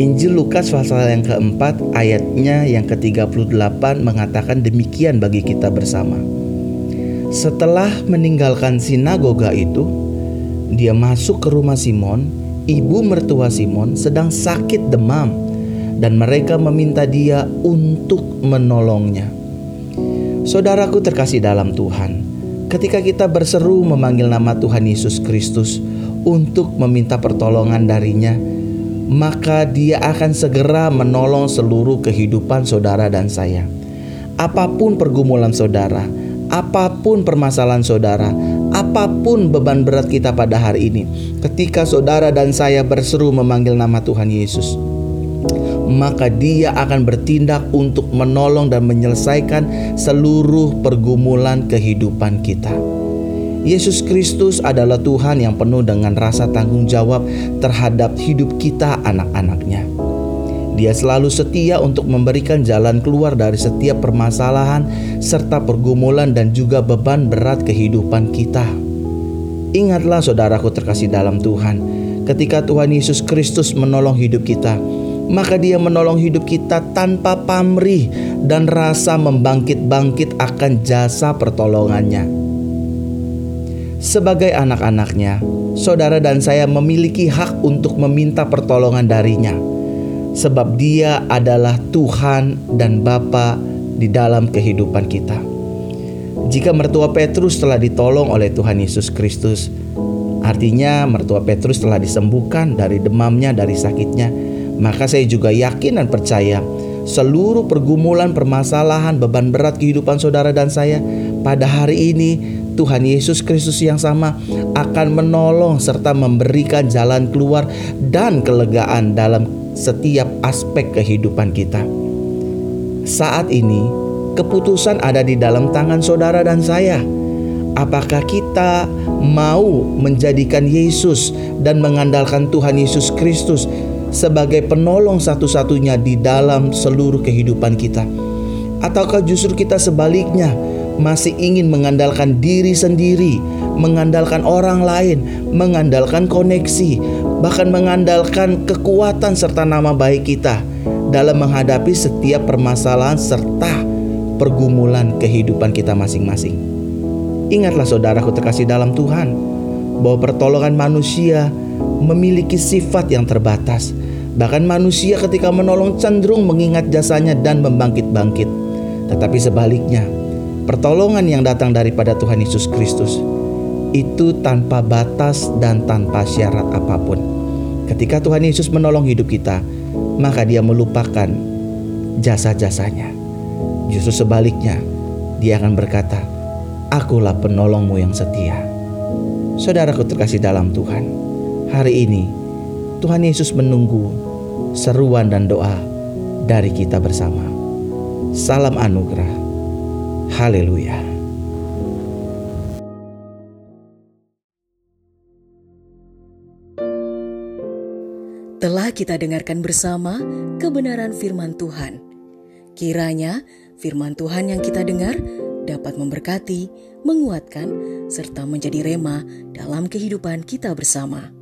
Injil Lukas pasal yang keempat ayatnya yang ke-38 mengatakan demikian bagi kita bersama. Setelah meninggalkan sinagoga itu, dia masuk ke rumah Simon, ibu mertua Simon sedang sakit demam dan mereka meminta dia untuk menolongnya. Saudaraku terkasih dalam Tuhan, ketika kita berseru memanggil nama Tuhan Yesus Kristus, untuk meminta pertolongan darinya, maka dia akan segera menolong seluruh kehidupan saudara dan saya. Apa pun pergumulan saudara, apa pun permasalahan saudara, apa pun beban berat kita pada hari ini, ketika saudara dan saya berseru memanggil nama Tuhan Yesus, maka Dia akan bertindak untuk menolong dan menyelesaikan seluruh pergumulan kehidupan kita. Yesus Kristus adalah Tuhan yang penuh dengan rasa tanggung jawab terhadap hidup kita anak-anaknya. Dia selalu setia untuk memberikan jalan keluar dari setiap permasalahan serta pergumulan dan juga beban berat kehidupan kita. Ingatlah saudaraku terkasih dalam Tuhan, ketika Tuhan Yesus Kristus menolong hidup kita, maka dia menolong hidup kita tanpa pamrih dan rasa membangkit-bangkit akan jasa pertolongannya. Sebagai anak-anaknya, saudara dan saya memiliki hak untuk meminta pertolongan darinya. Sebab dia adalah Tuhan dan Bapa di dalam kehidupan kita. Jika mertua Petrus telah ditolong oleh Tuhan Yesus Kristus, artinya mertua Petrus telah disembuhkan dari demamnya, dari sakitnya, maka saya juga yakin dan percaya seluruh pergumulan, permasalahan, beban berat kehidupan saudara dan saya pada hari ini Tuhan Yesus Kristus yang sama akan menolong serta memberikan jalan keluar dan kelegaan dalam setiap aspek kehidupan kita. Saat ini, keputusan ada di dalam tangan saudara dan saya. Apakah kita mau menjadikan Yesus dan mengandalkan Tuhan Yesus Kristus sebagai penolong satu-satunya di dalam seluruh kehidupan kita? Ataukah justru kita sebaliknya? Masih ingin mengandalkan diri sendiri, mengandalkan orang lain, mengandalkan koneksi, bahkan mengandalkan kekuatan serta nama baik kita dalam menghadapi setiap permasalahan serta pergumulan kehidupan kita masing-masing. Ingatlah saudaraku terkasih dalam Tuhan, bahwa pertolongan manusia memiliki sifat yang terbatas. Bahkan manusia ketika menolong cenderung mengingat jasanya dan membangkit-bangkit. Tetapi sebaliknya, Pertolongan yang datang daripada Tuhan Yesus Kristus itu tanpa batas dan tanpa syarat apa pun. Ketika Tuhan Yesus menolong hidup kita, maka Dia melupakan jasa-jasanya. Justru sebaliknya, Dia akan berkata, "Akulah penolongmu yang setia." Saudaraku terkasih dalam Tuhan, hari ini Tuhan Yesus menunggu seruan dan doa dari kita bersama. Salam anugerah Haleluya. Telah kita dengarkan bersama kebenaran firman Tuhan. Kiranya firman Tuhan yang kita dengar dapat memberkati, menguatkan, serta menjadi rema dalam kehidupan kita bersama.